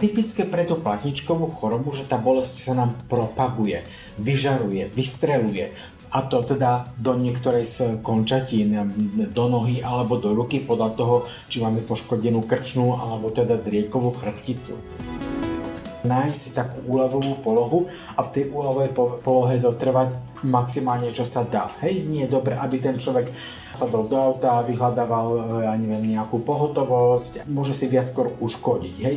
Typické pre tú platničkovú chorobu, že tá bolesť sa nám propaguje, vyžaruje, vystreluje a to teda do niektorej z končatín, do nohy alebo do ruky podľa toho, či máme poškodenú krčnú alebo teda driekovú chrbticu nájsť si takú úľavovú polohu a v tej úľavovej polohe zotrvať maximálne čo sa dá. Hej, nie je dobré, aby ten človek sadol do auta, vyhľadával, e, ja neviem, nejakú pohotovosť, môže si viac skôr uškodiť, hej.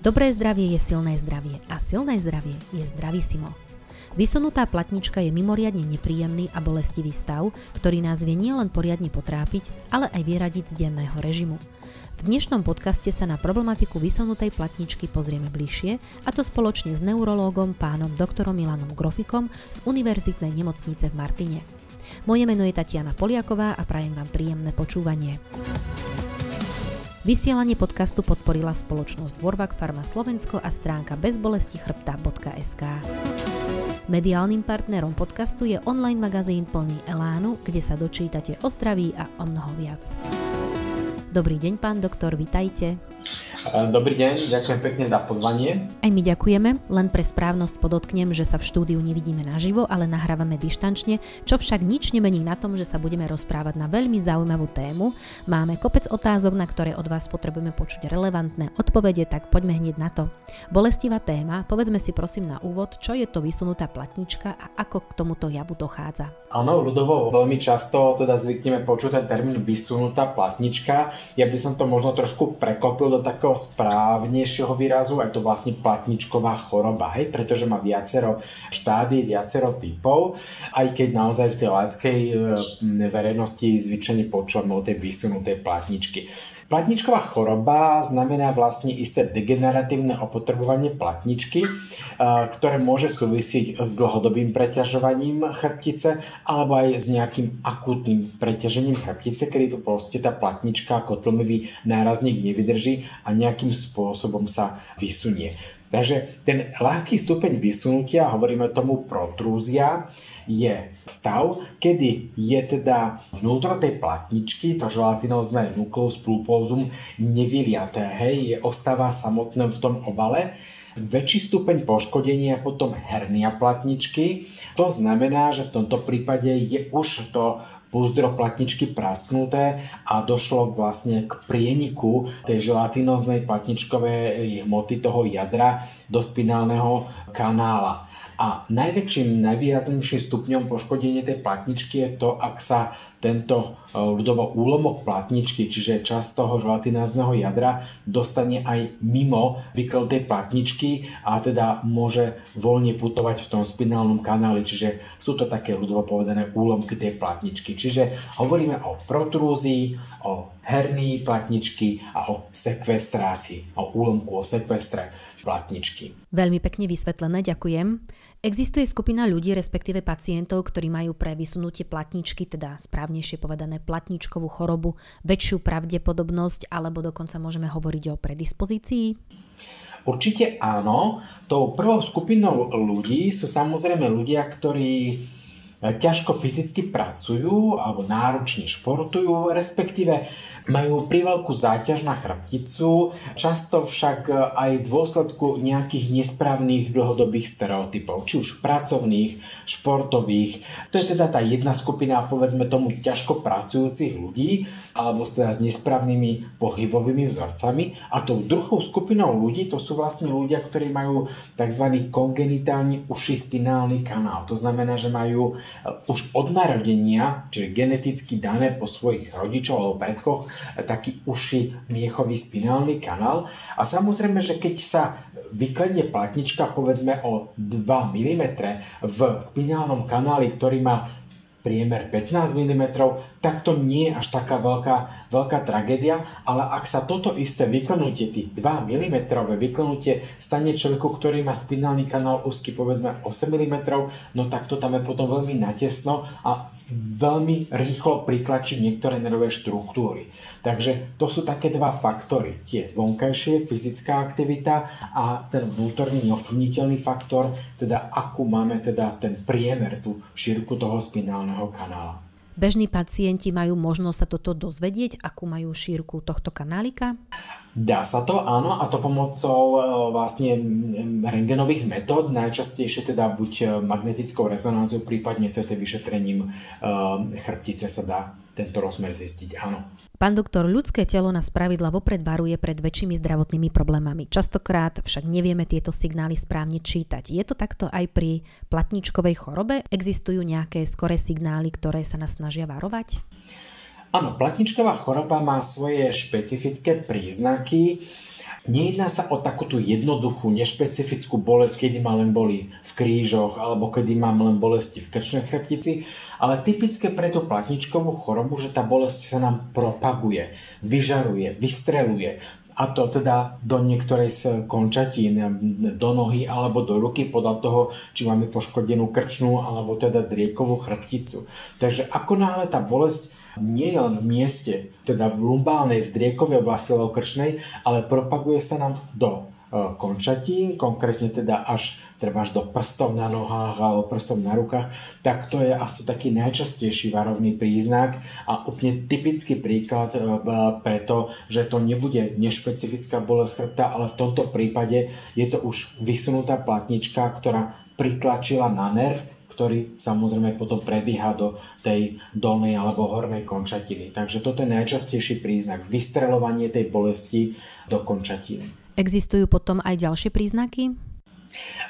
Dobré zdravie je silné zdravie a silné zdravie je zdravísimo. Vysunutá platnička je mimoriadne nepríjemný a bolestivý stav, ktorý nás vie nielen poriadne potrápiť, ale aj vyradiť z denného režimu. V dnešnom podcaste sa na problematiku vysunutej platničky pozrieme bližšie, a to spoločne s neurológom pánom doktorom Milanom Grofikom z Univerzitnej nemocnice v Martine. Moje meno je Tatiana Poliaková a prajem vám príjemné počúvanie. Vysielanie podcastu podporila spoločnosť Vorvak Pharma Slovensko a stránka bezbolestichrbta.sk. Mediálnym partnerom podcastu je online magazín plný Elánu, kde sa dočítate o zdraví a o mnoho viac. Dobrý deň, pán doktor, vitajte. Dobrý deň, ďakujem pekne za pozvanie. Aj my ďakujeme, len pre správnosť podotknem, že sa v štúdiu nevidíme naživo, ale nahrávame dištančne, čo však nič nemení na tom, že sa budeme rozprávať na veľmi zaujímavú tému. Máme kopec otázok, na ktoré od vás potrebujeme počuť relevantné odpovede, tak poďme hneď na to. Bolestivá téma, povedzme si prosím na úvod, čo je to vysunutá platnička a ako k tomuto javu dochádza. Áno, ľudovo veľmi často teda zvykneme počuť ten termín vysunutá platnička. Ja by som to možno trošku preklopil do takého správnejšieho výrazu, aj to vlastne platničková choroba, hej, pretože má viacero štády, viacero typov, aj keď naozaj v tej laickej e, verejnosti zvyčajne počúvame o tej vysunutej platničky. Platničková choroba znamená vlastne isté degeneratívne opotrebovanie platničky, ktoré môže súvisieť s dlhodobým preťažovaním chrbtice alebo aj s nejakým akútnym preťažením chrbtice, kedy to proste tá platnička ako tlmivý nárazník nevydrží a nejakým spôsobom sa vysunie. Takže ten ľahký stupeň vysunutia, hovoríme tomu protrúzia, je stav, kedy je teda vnútro tej platničky, to želatinózne nukleus pulpózum nevyliaté, hej, je, ostáva samotné v tom obale, väčší stupeň poškodenia potom hernia platničky. To znamená, že v tomto prípade je už to púzdro platničky prasknuté a došlo vlastne k prieniku tej želatinóznej platničkovej hmoty toho jadra do spinálneho kanála. A najväčším, najvýraznejším stupňom poškodenia tej platničky je to, ak sa tento e, ľudovo úlomok platničky, čiže časť toho želatinázneho jadra, dostane aj mimo vykletej platničky a teda môže voľne putovať v tom spinálnom kanáli, čiže sú to také ľudovo povedané úlomky tej platničky. Čiže hovoríme o protrúzii, o herní platničky a o sekvestrácii, o úlomku, o sekvestre platničky. Veľmi pekne vysvetlené, ďakujem. Existuje skupina ľudí, respektíve pacientov, ktorí majú pre vysunutie platničky, teda správnejšie povedané platničkovú chorobu, väčšiu pravdepodobnosť, alebo dokonca môžeme hovoriť o predispozícii? Určite áno. Tou prvou skupinou ľudí sú samozrejme ľudia, ktorí ťažko fyzicky pracujú alebo náročne športujú, respektíve majú priveľkú záťaž na chrbticu, často však aj v dôsledku nejakých nesprávnych dlhodobých stereotypov, či už pracovných, športových. To je teda tá jedna skupina, povedzme tomu, ťažko pracujúcich ľudí, alebo teda s nesprávnymi pohybovými vzorcami. A tou druhou skupinou ľudí to sú vlastne ľudia, ktorí majú tzv. kongenitálny uši spinálny kanál. To znamená, že majú už od narodenia, čiže geneticky dané po svojich rodičov alebo predkoch, taký uši miechový spinálny kanál. A samozrejme, že keď sa vykledne platnička povedzme o 2 mm v spinálnom kanáli, ktorý má priemer 15 mm, tak to nie je až taká veľká, veľká tragédia, ale ak sa toto isté vyklenutie, tých 2 mm vyklenutie stane človeku, ktorý má spinálny kanál úzky povedzme 8 mm, no tak to tam je potom veľmi natesno a veľmi rýchlo priklačí niektoré nervové štruktúry. Takže to sú také dva faktory. Tie vonkajšie, fyzická aktivita a ten vnútorný neovplyvniteľný faktor, teda akú máme teda ten priemer, tú šírku toho spinálneho kanála. Bežní pacienti majú možnosť sa toto dozvedieť, akú majú šírku tohto kanálika? Dá sa to, áno, a to pomocou e, vlastne rengenových metód, najčastejšie teda buď e, magnetickou rezonanciou, prípadne CT vyšetrením e, chrbtice sa dá tento rozmer zistiť, áno. Pán doktor, ľudské telo nás pravidla vopred varuje pred väčšími zdravotnými problémami. Častokrát však nevieme tieto signály správne čítať. Je to takto aj pri platničkovej chorobe? Existujú nejaké skoré signály, ktoré sa nás snažia varovať? Áno, platničková choroba má svoje špecifické príznaky. Nejedná sa o takú tú jednoduchú, nešpecifickú bolesť, kedy ma len boli v krížoch alebo kedy mám len bolesti v krčnej chrbtici, ale typické pre tú platničkovú chorobu, že tá bolesť sa nám propaguje, vyžaruje, vystreluje a to teda do niektorej z končatín, do nohy alebo do ruky podľa toho, či máme poškodenú krčnú alebo teda driekovú chrbticu. Takže ako náhle tá bolesť nie je len v mieste, teda v lumbálnej, v driekovej oblasti krčnej, ale propaguje sa nám do e, končatín, konkrétne teda až treba až do prstov na nohách alebo prstov na rukách, tak to je asi taký najčastejší varovný príznak a úplne typický príklad e, preto, že to nebude nešpecifická bolesť chrbta, ale v tomto prípade je to už vysunutá platnička, ktorá pritlačila na nerv, ktorý samozrejme potom prebieha do tej dolnej alebo hornej končatiny. Takže toto je najčastejší príznak, vystrelovanie tej bolesti do končatiny. Existujú potom aj ďalšie príznaky?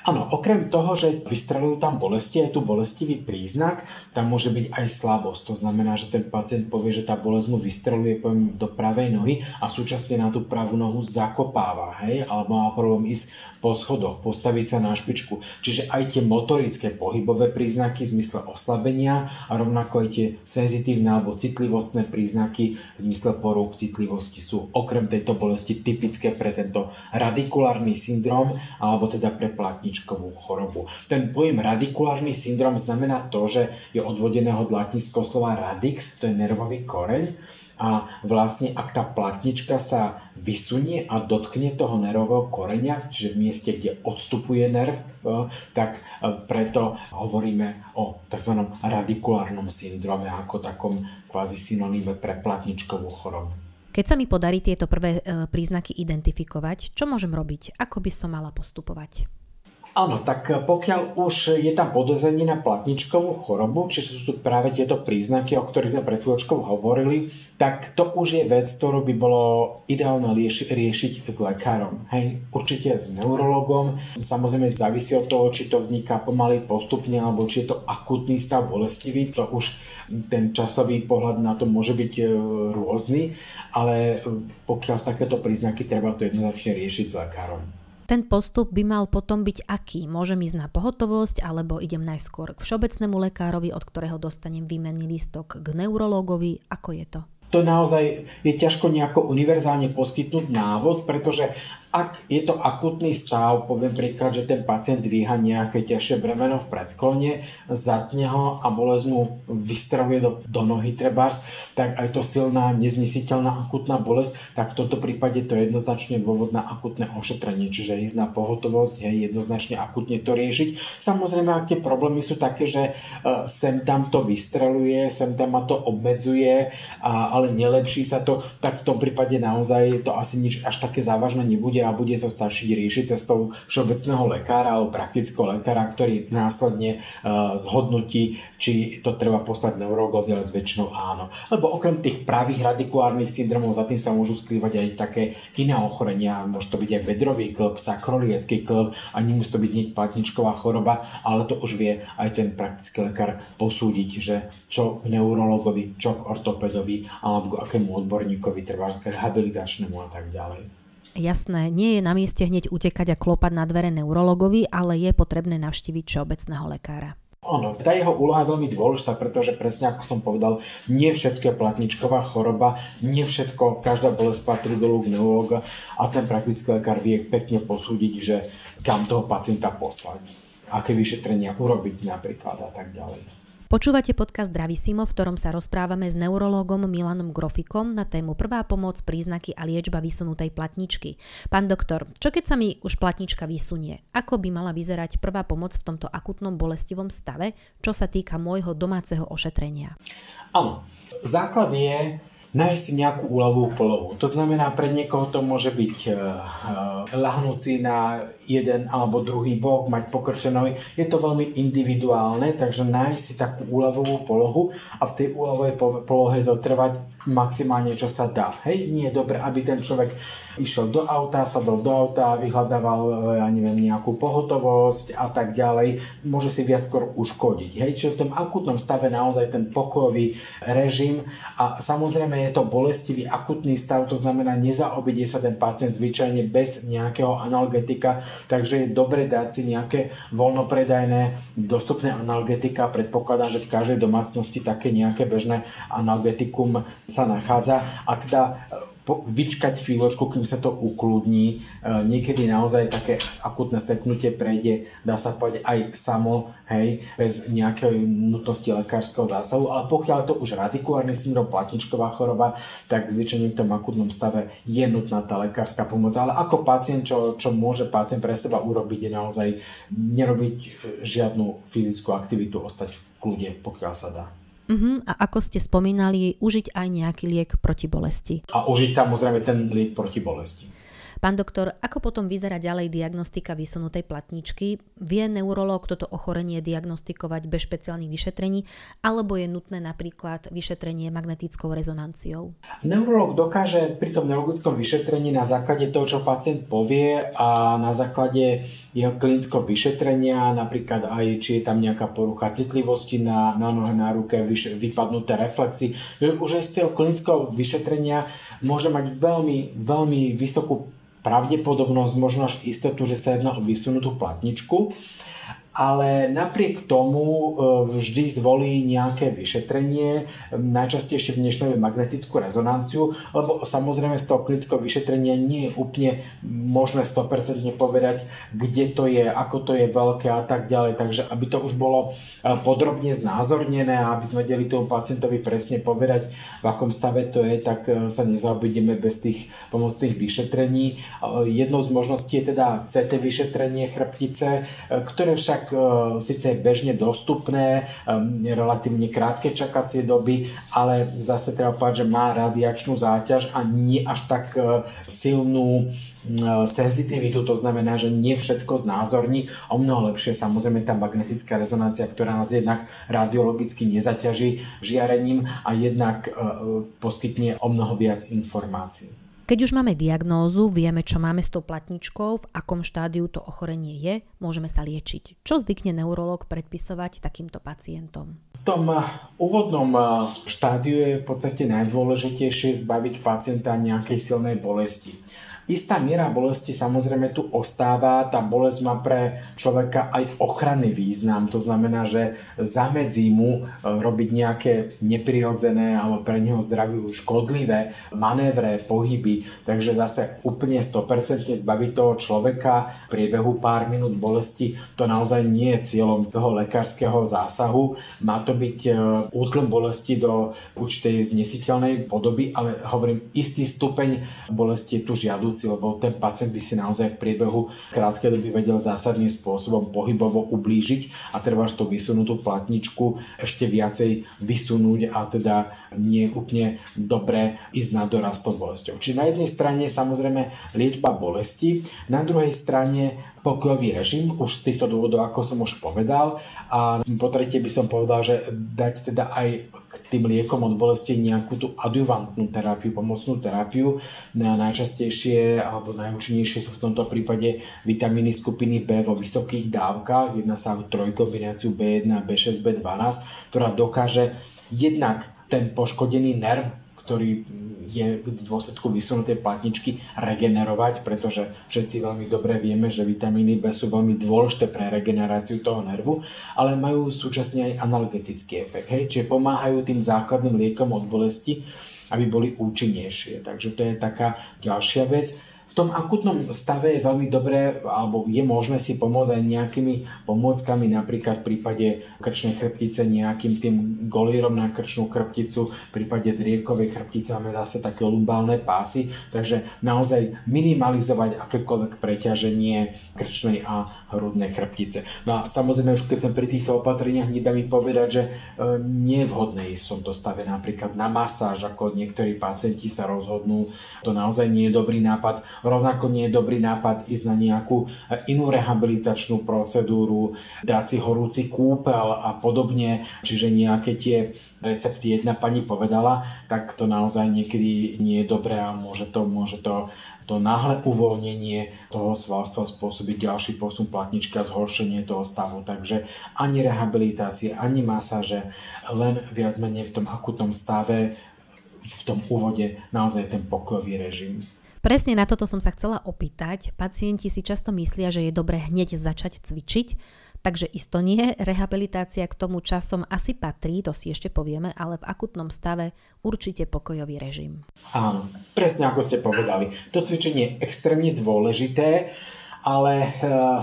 Áno, okrem toho, že vystrelujú tam bolesti, aj tu bolestivý príznak, tam môže byť aj slabosť. To znamená, že ten pacient povie, že tá bolesť mu vystreluje poviem, do pravej nohy a súčasne na tú pravú nohu zakopáva, hej, alebo má problém ísť po schodoch, postaviť sa na špičku. Čiže aj tie motorické pohybové príznaky v zmysle oslabenia a rovnako aj tie senzitívne alebo citlivostné príznaky v zmysle porúk citlivosti sú okrem tejto bolesti typické pre tento radikulárny syndrom alebo teda pre platničkovú chorobu. Ten pojem radikulárny syndrom znamená to, že je odvodené od latinského slova radix, to je nervový koreň a vlastne ak tá platnička sa vysunie a dotkne toho nervového koreňa, čiže v mieste, kde odstupuje nerv, e, tak e, preto hovoríme o tzv. radikulárnom syndrome ako takom kvázi synoníme pre platničkovú chorobu. Keď sa mi podarí tieto prvé e, príznaky identifikovať, čo môžem robiť? Ako by som mala postupovať? Áno, tak pokiaľ už je tam podozrenie na platničkovú chorobu, či sú tu práve tieto príznaky, o ktorých sme pred chvíľočkou hovorili, tak to už je vec, ktorú by bolo ideálne rieši, riešiť s lekárom. Hej, určite s neurologom. Samozrejme závisí od toho, či to vzniká pomaly postupne, alebo či je to akutný stav bolestivý. To už ten časový pohľad na to môže byť e, rôzny, ale pokiaľ z takéto príznaky treba to jednoznačne riešiť s lekárom ten postup by mal potom byť aký? Môžem ísť na pohotovosť alebo idem najskôr k všeobecnému lekárovi, od ktorého dostanem výmenný lístok k neurológovi? Ako je to? To naozaj je ťažko nejako univerzálne poskytnúť návod, pretože ak je to akutný stav, poviem príklad, že ten pacient dvíha nejaké ťažšie bremeno v predklone, zatne ho a bolesť mu vystreluje do, do nohy trebárs, tak aj to silná, neznesiteľná akutná bolesť, tak v tomto prípade to je jednoznačne dôvod na akutné ošetrenie, čiže ísť na pohotovosť, hej, jednoznačne akutne to riešiť. Samozrejme, ak tie problémy sú také, že uh, sem tam to vystreluje, sem tam ma to obmedzuje, a, ale nelepší sa to, tak v tom prípade naozaj to asi nič až také závažné nebude bude a bude to stačiť riešiť cestou všeobecného lekára alebo praktického lekára, ktorý následne uh, zhodnotí, či to treba poslať neurologovi, ale väčšinou áno. Lebo okrem tých pravých radikulárnych syndromov za tým sa môžu skrývať aj také iné ochorenia, môže to byť aj vedrový klb, sakroliecký klb a nemusí to byť hneď platničková choroba, ale to už vie aj ten praktický lekár posúdiť, že čo k neurologovi, čo k ortopedovi alebo k akému odborníkovi, treba k rehabilitačnému a tak ďalej. Jasné, nie je na mieste hneď utekať a klopať na dvere neurologovi, ale je potrebné navštíviť všeobecného lekára. Áno, tá jeho úloha je veľmi dôležitá, pretože presne ako som povedal, nie všetko je platničková choroba, nie všetko, každá bolesť patrí do neurologa a ten praktický lekár vie pekne posúdiť, že kam toho pacienta poslať, aké vyšetrenia urobiť napríklad a tak ďalej. Počúvate podcast Simo, v ktorom sa rozprávame s neurológom Milanom Grofikom na tému prvá pomoc, príznaky a liečba vysunutej platničky. Pán doktor, čo keď sa mi už platnička vysunie? Ako by mala vyzerať prvá pomoc v tomto akutnom bolestivom stave, čo sa týka môjho domáceho ošetrenia? Áno, základ je nájsť si nejakú úľavú polohu. To znamená, pre niekoho to môže byť uh, uh, lahnúci na jeden alebo druhý bok, mať pokrčený. Je to veľmi individuálne, takže nájsť si takú úľavovú polohu a v tej úľavovej polohe zotrvať maximálne, čo sa dá. Hej, nie je dobré, aby ten človek išiel do auta, sadol do auta, vyhľadával, e, ja neviem, nejakú pohotovosť a tak ďalej, môže si viac skôr uškodiť. Hej? Čiže v tom akutnom stave naozaj ten pokojový režim a samozrejme je to bolestivý akutný stav, to znamená nezaobidie sa ten pacient zvyčajne bez nejakého analgetika, takže je dobre dať si nejaké voľnopredajné dostupné analgetika. Predpokladám, že v každej domácnosti také nejaké bežné analgetikum sa nachádza. A teda vyčkať chvíľočku, kým sa to ukludní. E, niekedy naozaj také akutné seknutie prejde, dá sa povedať aj samo, hej, bez nejakej nutnosti lekárskeho zásahu, ale pokiaľ to už radikulárny syndrom, platničková choroba, tak zvyčajne v tom akutnom stave je nutná tá lekárska pomoc. Ale ako pacient, čo, čo môže pacient pre seba urobiť, je naozaj nerobiť e, žiadnu fyzickú aktivitu, ostať v kľude, pokiaľ sa dá. Uh-huh. A ako ste spomínali, užiť aj nejaký liek proti bolesti. A užiť samozrejme ten liek proti bolesti. Pán doktor, ako potom vyzerá ďalej diagnostika vysunutej platničky? Vie neurológ toto ochorenie diagnostikovať bez špeciálnych vyšetrení, alebo je nutné napríklad vyšetrenie magnetickou rezonanciou? Neurológ dokáže pri tom neurologickom vyšetrení na základe toho, čo pacient povie a na základe jeho klinického vyšetrenia, napríklad aj či je tam nejaká porucha citlivosti na, na nohe, na ruke, vyš, vypadnuté reflexy, už aj z toho klinického vyšetrenia môže mať veľmi, veľmi vysokú pravdepodobnosť, možno až istotu, že sa jedná o vysunutú platničku ale napriek tomu e, vždy zvolí nejaké vyšetrenie, najčastejšie v dnešnej magnetickú rezonanciu, lebo samozrejme z toho klinického vyšetrenia nie je úplne možné 100% povedať, kde to je, ako to je veľké a tak ďalej. Takže aby to už bolo e, podrobne znázornené a aby sme vedeli tomu pacientovi presne povedať, v akom stave to je, tak e, sa nezaobídeme bez tých pomocných vyšetrení. Jednou z možností je teda CT vyšetrenie chrbtice, ktoré však však e, síce je bežne dostupné, e, relatívne krátke čakacie doby, ale zase treba povedať, že má radiačnú záťaž a nie až tak e, silnú senzitivitu, to znamená, že nie všetko znázorní. O mnoho lepšie samozrejme tá magnetická rezonancia, ktorá nás jednak radiologicky nezaťaží žiarením a jednak poskytne o mnoho viac informácií. Keď už máme diagnózu, vieme, čo máme s tou platničkou, v akom štádiu to ochorenie je, môžeme sa liečiť. Čo zvykne neurolog predpisovať takýmto pacientom? V tom eh, úvodnom eh, štádiu je v podstate najdôležitejšie zbaviť pacienta nejakej silnej bolesti. Istá miera bolesti samozrejme tu ostáva, tá bolesť má pre človeka aj ochranný význam, to znamená, že zamedzí mu e, robiť nejaké neprirodzené alebo pre neho zdraviu škodlivé manévre, pohyby, takže zase úplne 100% zbaviť toho človeka. V priebehu pár minút bolesti, to naozaj nie je cieľom toho lekárskeho zásahu. Má to byť e, útlm bolesti do určitej znesiteľnej podoby, ale hovorím, istý stupeň bolesti tu žiaduc veci, lebo ten pacient by si naozaj v priebehu krátkej doby vedel zásadným spôsobom pohybovo ublížiť a treba tú vysunutú platničku ešte viacej vysunúť a teda nie úplne dobré ísť na dorast tou bolesťou. Čiže na jednej strane samozrejme liečba bolesti, na druhej strane pokojový režim, už z týchto dôvodov, ako som už povedal. A po tretie by som povedal, že dať teda aj k tým liekom od bolesti nejakú tú adjuvantnú terapiu, pomocnú terapiu. Najčastejšie alebo najúčinnejšie sú v tomto prípade vitamíny skupiny B vo vysokých dávkach. Jedná sa o trojkombináciu B1, B6, B12, ktorá dokáže jednak ten poškodený nerv ktorý je v dôsledku vysunutej platničky regenerovať, pretože všetci veľmi dobre vieme, že vitamíny B sú veľmi dôležité pre regeneráciu toho nervu, ale majú súčasne aj analgetický efekt. Hej? Čiže pomáhajú tým základným liekom od bolesti, aby boli účinnejšie. Takže to je taká ďalšia vec. V tom akutnom stave je veľmi dobré, alebo je možné si pomôcť aj nejakými pomôckami, napríklad v prípade krčnej chrbtice nejakým tým golírom na krčnú chrbticu, v prípade driekovej chrbtice máme zase také lumbálne pásy, takže naozaj minimalizovať akékoľvek preťaženie krčnej a hrudnej chrbtice. No a samozrejme už keď som pri týchto opatreniach, nedá mi povedať, že e, nie je vhodné ísť v tomto stave napríklad na masáž, ako niektorí pacienti sa rozhodnú. To naozaj nie je dobrý nápad Rovnako nie je dobrý nápad ísť na nejakú inú rehabilitačnú procedúru, dať si horúci kúpel a podobne, čiže nejaké tie recepty jedna pani povedala, tak to naozaj niekedy nie je dobré a môže to, môže to to náhle uvoľnenie toho svalstva spôsobiť ďalší posun platničky a zhoršenie toho stavu. Takže ani rehabilitácie, ani masáže, len viac menej v tom akutnom stave, v tom úvode naozaj ten pokojový režim. Presne na toto som sa chcela opýtať. Pacienti si často myslia, že je dobré hneď začať cvičiť, takže isto nie. Rehabilitácia k tomu časom asi patrí, to si ešte povieme, ale v akutnom stave určite pokojový režim. Áno, presne ako ste povedali. To cvičenie je extrémne dôležité ale e,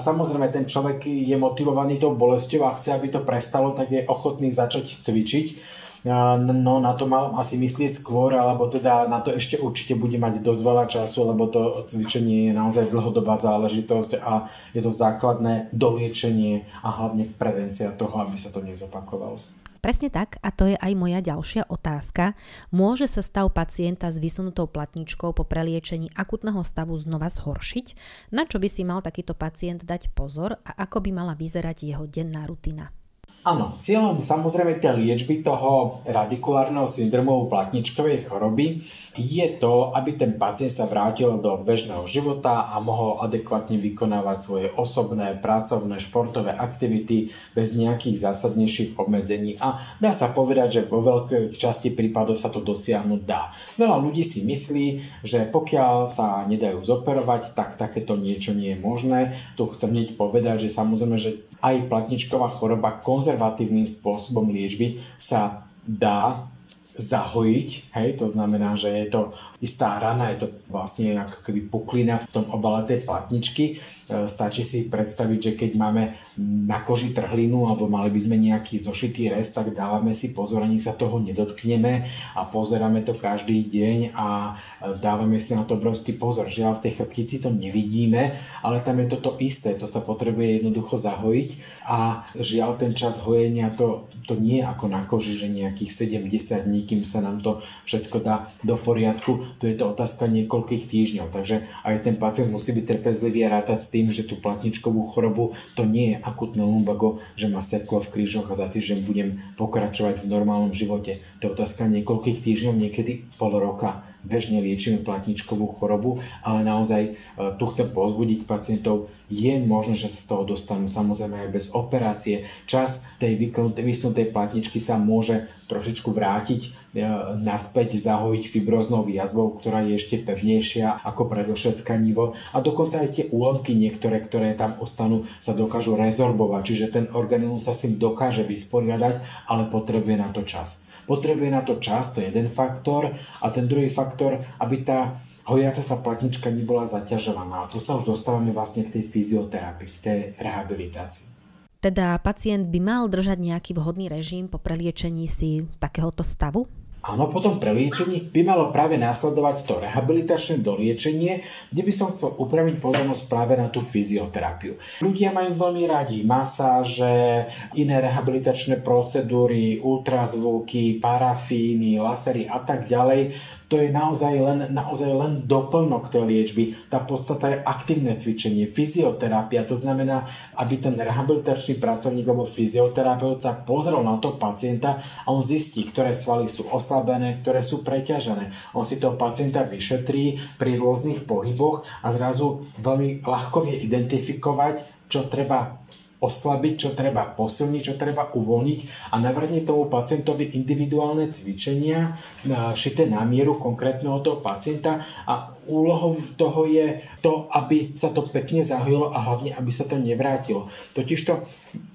samozrejme ten človek je motivovaný tou bolesťou a chce, aby to prestalo, tak je ochotný začať cvičiť No na to mám asi myslieť skôr, alebo teda na to ešte určite bude mať dosť veľa času, lebo to cvičenie je naozaj dlhodobá záležitosť a je to základné doliečenie a hlavne prevencia toho, aby sa to nezopakovalo. Presne tak, a to je aj moja ďalšia otázka. Môže sa stav pacienta s vysunutou platničkou po preliečení akutného stavu znova zhoršiť? Na čo by si mal takýto pacient dať pozor a ako by mala vyzerať jeho denná rutina? Áno, cieľom samozrejme tej liečby toho radikulárneho syndromu platničkovej choroby je to, aby ten pacient sa vrátil do bežného života a mohol adekvátne vykonávať svoje osobné, pracovné, športové aktivity bez nejakých zásadnejších obmedzení a dá sa povedať, že vo veľkej časti prípadov sa to dosiahnuť dá. Veľa ľudí si myslí, že pokiaľ sa nedajú zoperovať, tak takéto niečo nie je možné. Tu chcem hneď povedať, že samozrejme, že aj platničková choroba konzervatívnym spôsobom liečby sa dá zahojiť, hej, to znamená, že je to istá rana, je to vlastne ako keby puklina v tom obale tej platničky. E, stačí si predstaviť, že keď máme na koži trhlinu alebo mali by sme nejaký zošitý rez, tak dávame si pozor, ani sa toho nedotkneme a pozeráme to každý deň a e, dávame si na to obrovský pozor. Žiaľ, v tej chrbtici to nevidíme, ale tam je toto isté, to sa potrebuje jednoducho zahojiť a žiaľ ten čas hojenia to, to nie je ako na koži, že nejakých 70 dní, kým sa nám to všetko dá do poriadku. Tu je to otázka niekoľkých týždňov, takže aj ten pacient musí byť trpezlivý a rátať s tým, že tú platničkovú chorobu to nie je akutné lumbago, že má seklo v krížoch a za týždeň budem pokračovať v normálnom živote. To je otázka niekoľkých týždňov, niekedy pol roka bežne liečíme platničkovú chorobu, ale naozaj e, tu chcem pozbudiť pacientov, je možné, že sa z toho dostanú samozrejme aj bez operácie. Čas tej vysunutej platničky sa môže trošičku vrátiť e, naspäť, zahojiť fibroznou jazvou, ktorá je ešte pevnejšia ako predošlé tkanivo a dokonca aj tie úlomky niektoré, ktoré tam ostanú, sa dokážu rezorbovať, čiže ten organizmus sa s tým dokáže vysporiadať, ale potrebuje na to čas. Potrebuje na to čas, to je jeden faktor. A ten druhý faktor, aby tá hojaca sa platnička nebola zaťažovaná. A tu sa už dostávame vlastne k tej fyzioterapii, k tej rehabilitácii. Teda pacient by mal držať nejaký vhodný režim po preliečení si takéhoto stavu? Áno, potom pre liečení by malo práve následovať to rehabilitačné doliečenie, kde by som chcel upraviť pozornosť práve na tú fyzioterapiu. Ľudia majú veľmi radi masáže, iné rehabilitačné procedúry, ultrazvuky, parafíny, lasery a tak ďalej to je naozaj len, naozaj len doplnok tej liečby. Tá podstata je aktívne cvičenie, fyzioterapia. To znamená, aby ten rehabilitačný pracovník alebo fyzioterapeut sa pozrel na to pacienta a on zistí, ktoré svaly sú oslabené, ktoré sú preťažené. On si toho pacienta vyšetrí pri rôznych pohyboch a zrazu veľmi ľahko vie identifikovať, čo treba oslabiť, čo treba posilniť, čo treba uvoľniť a navrhne tomu pacientovi individuálne cvičenia šité na mieru konkrétneho toho pacienta a úlohou toho je to, aby sa to pekne zahojilo a hlavne, aby sa to nevrátilo. Totižto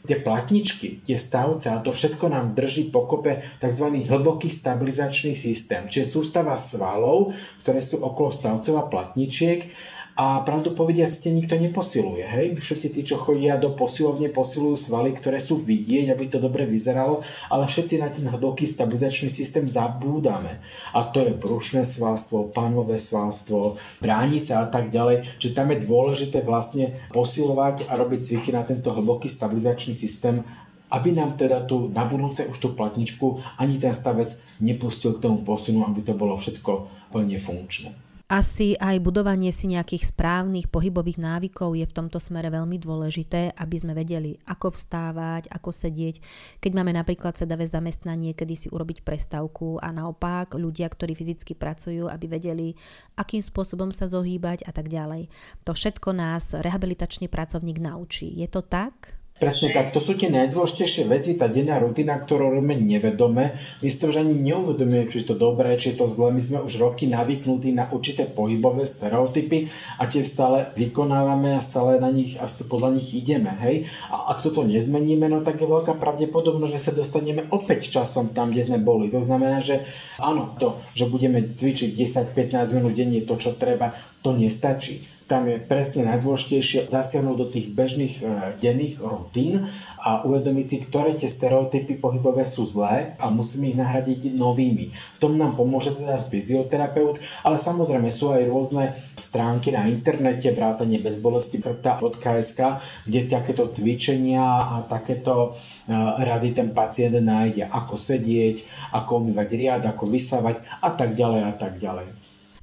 tie platničky, tie stavce a to všetko nám drží pokope tzv. hlboký stabilizačný systém, čiže sústava svalov, ktoré sú okolo stavcov a platničiek a pravdu povediac ste nikto neposiluje. Hej? Všetci tí, čo chodia do posilovne, posilujú svaly, ktoré sú vidieť, aby to dobre vyzeralo, ale všetci na ten hlboký stabilizačný systém zabúdame. A to je prušné svalstvo, pánové svalstvo, bránica a tak ďalej. Čiže tam je dôležité vlastne posilovať a robiť cviky na tento hlboký stabilizačný systém, aby nám teda tu na budúce už tú platničku ani ten stavec nepustil k tomu posunu, aby to bolo všetko plne funkčné. Asi aj budovanie si nejakých správnych pohybových návykov je v tomto smere veľmi dôležité, aby sme vedeli, ako vstávať, ako sedieť. Keď máme napríklad sedavé zamestnanie, kedy si urobiť prestávku a naopak ľudia, ktorí fyzicky pracujú, aby vedeli, akým spôsobom sa zohýbať a tak ďalej. To všetko nás rehabilitačný pracovník naučí. Je to tak? Presne tak, to sú tie najdôležitejšie veci, tá denná rutina, ktorú robíme nevedome. My si to už ani neuvedomujeme, či je to dobré, či je to zlé. My sme už roky navyknutí na určité pohybové stereotypy a tie stále vykonávame a stále na nich a podľa nich ideme. Hej? A ak toto nezmeníme, no tak je veľká pravdepodobnosť, že sa dostaneme opäť časom tam, kde sme boli. To znamená, že áno, to, že budeme cvičiť 10-15 minút denne to, čo treba, to nestačí tam je presne najdôležitejšie zasiahnuť do tých bežných e, denných rutín a uvedomiť si, ktoré tie stereotypy pohybové sú zlé a musíme ich nahradiť novými. V tom nám pomôže teda fyzioterapeut, ale samozrejme sú aj rôzne stránky na internete, vrátanie bezbolesti chrbta.sk, kde takéto cvičenia a takéto e, rady ten pacient nájde, ako sedieť, ako umývať riad, ako vysávať a tak ďalej a tak ďalej.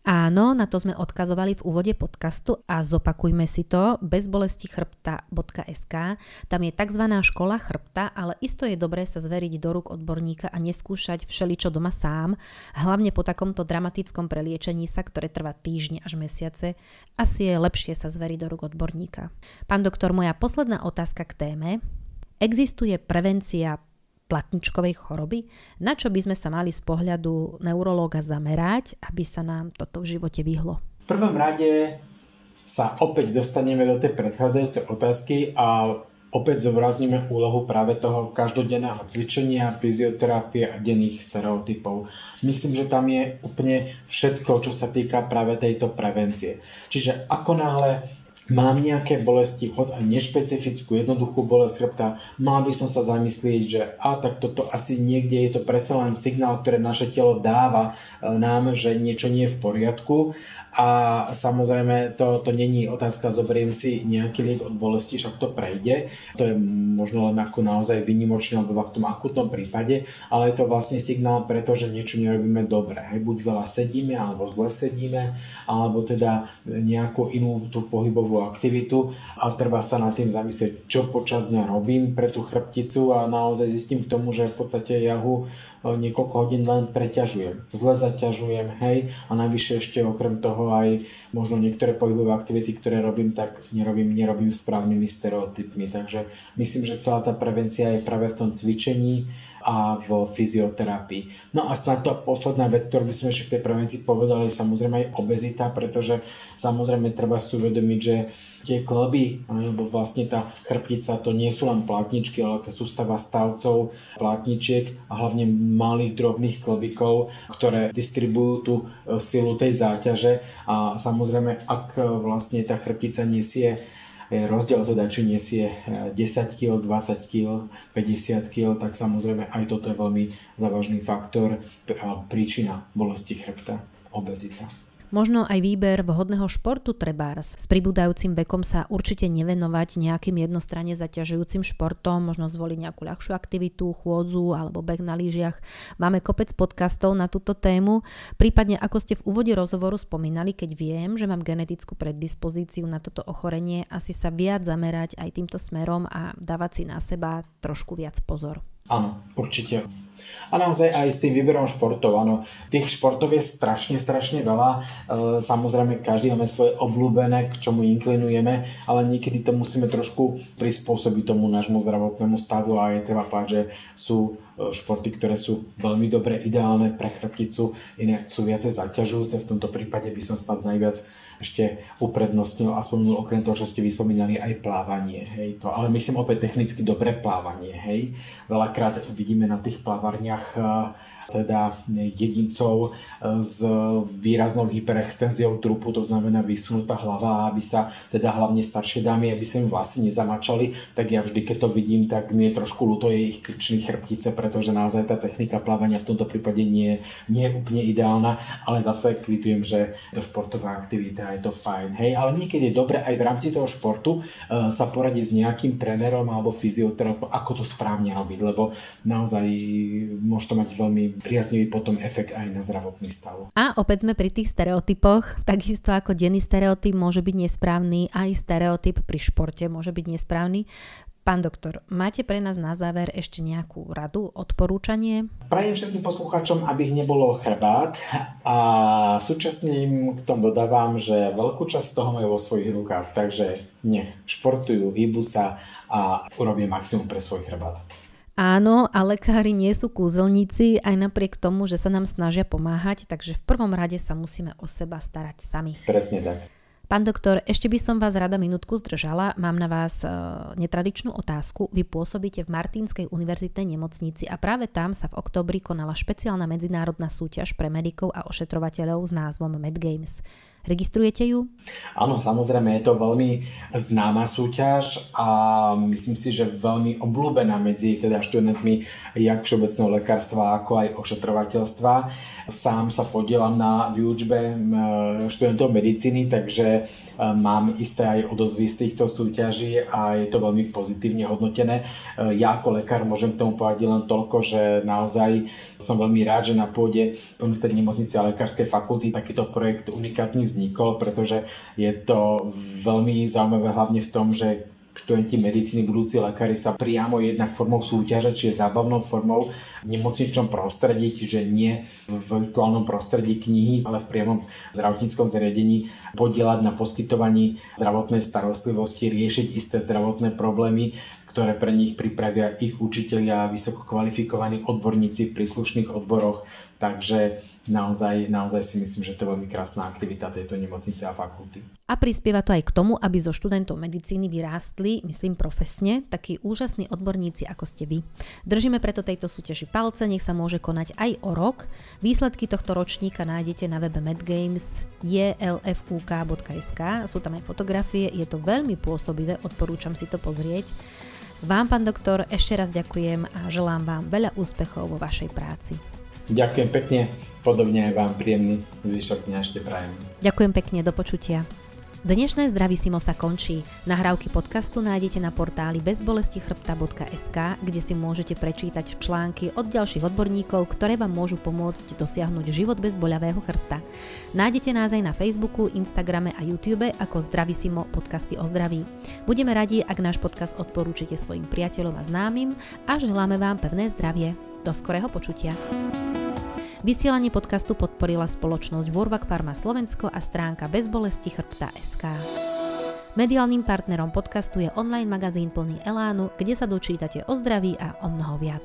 Áno, na to sme odkazovali v úvode podcastu a zopakujme si to bezbolestichrbta.sk. Tam je tzv. škola chrbta, ale isto je dobré sa zveriť do rúk odborníka a neskúšať všeličo doma sám, hlavne po takomto dramatickom preliečení sa, ktoré trvá týždne až mesiace. Asi je lepšie sa zveriť do rúk odborníka. Pán doktor, moja posledná otázka k téme. Existuje prevencia platničkovej choroby, na čo by sme sa mali z pohľadu neurológa zamerať, aby sa nám toto v živote vyhlo? V prvom rade sa opäť dostaneme do tej predchádzajúcej otázky a opäť zobrazníme úlohu práve toho každodenného cvičenia, fyzioterapie a denných stereotypov. Myslím, že tam je úplne všetko, čo sa týka práve tejto prevencie. Čiže ako náhle mám nejaké bolesti, hoď aj nešpecifickú, jednoduchú bolesť chrbta, mal by som sa zamyslieť, že a tak toto asi niekde je to predsa len signál, ktoré naše telo dáva e, nám, že niečo nie je v poriadku a samozrejme to, to není otázka, zoberiem si nejaký liek od bolesti, však to prejde. To je možno len ako naozaj vynimočne alebo v tom akutnom prípade, ale je to vlastne signál preto, že niečo nerobíme dobre. Hej, buď veľa sedíme, alebo zle sedíme, alebo teda nejakú inú tú pohybovú aktivitu a treba sa nad tým zamyslieť, čo počas dňa robím pre tú chrbticu a naozaj zistím k tomu, že v podstate ja ho niekoľko hodín len preťažujem. Zle zaťažujem, hej, a najvyššie ešte okrem toho aj možno niektoré pohybové aktivity, ktoré robím, tak nerobím, nerobím správnymi stereotypmi. Takže myslím, že celá tá prevencia je práve v tom cvičení, a v fyzioterapii. No a snad to posledná vec, ktorú by sme ešte k tej prevencii povedali, je samozrejme aj obezita, pretože samozrejme treba si uvedomiť, že tie klby, alebo vlastne tá chrbtica, to nie sú len plátničky, ale to sústava stavcov plátničiek a hlavne malých drobných klbíkov, ktoré distribujú tú e, silu tej záťaže a samozrejme, ak vlastne tá chrbtica nesie rozdiel teda, či nesie 10 kg, 20 kg, 50 kg, tak samozrejme aj toto je veľmi závažný faktor a príčina bolesti chrbta, obezita. Možno aj výber vhodného športu trebárs. S pribúdajúcim vekom sa určite nevenovať nejakým jednostranne zaťažujúcim športom, možno zvoliť nejakú ľahšiu aktivitu, chôdzu alebo beh na lyžiach. Máme kopec podcastov na túto tému. Prípadne ako ste v úvode rozhovoru spomínali, keď viem, že mám genetickú predispozíciu na toto ochorenie, asi sa viac zamerať aj týmto smerom a dávať si na seba trošku viac pozor. Áno, určite. A naozaj aj s tým výberom športov, áno. Tých športov je strašne, strašne veľa. E, samozrejme, každý máme svoje obľúbené, k čomu inklinujeme, ale niekedy to musíme trošku prispôsobiť tomu nášmu zdravotnému stavu a je treba povedať, že sú e, športy, ktoré sú veľmi dobre ideálne pre chrbticu, iné sú viacej zaťažujúce. V tomto prípade by som snad najviac ešte uprednostnil a spomenul okrem toho, čo ste vyspomínali, aj plávanie. Hej, to, ale myslím opäť technicky dobré plávanie. Hej. Veľakrát vidíme na tých plávarniach teda jedincov e, s výraznou hyperextenziou trupu, to znamená vysunutá hlava, aby sa teda hlavne staršie dámy, aby sa im vlasy nezamačali, tak ja vždy, keď to vidím, tak mi je trošku ľúto je ich krčných chrbtice, pretože naozaj tá technika plávania v tomto prípade nie, nie je úplne ideálna, ale zase kvitujem, že to športová aktivita je to fajn. Hej, ale niekedy je dobre aj v rámci toho športu uh, sa poradiť s nejakým trénerom alebo fyzioterapeutom, ako to správne robiť, lebo naozaj môže to mať veľmi priaznivý potom efekt aj na zdravotný stav. A opäť sme pri tých stereotypoch. Takisto ako denný stereotyp môže byť nesprávny, aj stereotyp pri športe môže byť nesprávny. Pán doktor, máte pre nás na záver ešte nejakú radu, odporúčanie? Prajem všetkým poslucháčom, aby ich nebolo chrbát a súčasne im k tomu dodávam, že veľkú časť toho majú vo svojich rukách, takže nech športujú, hýbu sa a urobia maximum pre svoj chrbát. Áno, a lekári nie sú kúzelníci, aj napriek tomu, že sa nám snažia pomáhať, takže v prvom rade sa musíme o seba starať sami. Presne tak. Pán doktor, ešte by som vás rada minútku zdržala. Mám na vás e, netradičnú otázku. Vy pôsobíte v Martinskej univerzitnej nemocnici a práve tam sa v oktobri konala špeciálna medzinárodná súťaž pre medikov a ošetrovateľov s názvom MedGames. Registrujete ju? Áno, samozrejme, je to veľmi známa súťaž a myslím si, že veľmi obľúbená medzi teda študentmi jak všeobecného lekárstva, ako aj ošetrovateľstva. Sám sa podielam na výučbe študentov medicíny, takže mám isté aj odozvy z týchto súťaží a je to veľmi pozitívne hodnotené. Ja ako lekár môžem k tomu povedať len toľko, že naozaj som veľmi rád, že na pôde Univerzitnej nemocnice a lekárskej fakulty takýto projekt unikátny vznikol, pretože je to veľmi zaujímavé hlavne v tom, že študenti medicíny, budúci lekári sa priamo jednak formou súťaže, čiže zábavnou formou v nemocničnom prostredí, čiže nie v virtuálnom prostredí knihy, ale v priamom zdravotníckom zariadení podielať na poskytovaní zdravotnej starostlivosti, riešiť isté zdravotné problémy, ktoré pre nich pripravia ich učitelia, vysoko kvalifikovaní odborníci v príslušných odboroch Takže naozaj, naozaj si myslím, že to je veľmi krásna aktivita tejto nemocnice a fakulty. A prispieva to aj k tomu, aby zo študentov medicíny vyrástli, myslím profesne, takí úžasní odborníci, ako ste vy. Držíme preto tejto súťaži palce, nech sa môže konať aj o rok. Výsledky tohto ročníka nájdete na webe medgames jlfuk.sk, sú tam aj fotografie, je to veľmi pôsobivé, odporúčam si to pozrieť. Vám, pán doktor, ešte raz ďakujem a želám vám veľa úspechov vo vašej práci. Ďakujem pekne, podobne aj vám príjemný zvyšok dňa ešte prajem. Ďakujem pekne, do počutia. Dnešné Zdravisimo sa končí. Nahrávky podcastu nájdete na portáli bezbolestichrbta.sk, kde si môžete prečítať články od ďalších odborníkov, ktoré vám môžu pomôcť dosiahnuť život bez boľavého chrbta. Nájdete nás aj na Facebooku, Instagrame a YouTube ako Zdravisimo podcasty o zdraví. Budeme radi, ak náš podcast odporúčite svojim priateľom a známym a želáme vám pevné zdravie. Do skorého počutia. Vysielanie podcastu podporila spoločnosť Vorvak Pharma Slovensko a stránka bezbolesti chrbta SK. Mediálnym partnerom podcastu je online magazín plný elánu, kde sa dočítate o zdraví a o mnoho viac.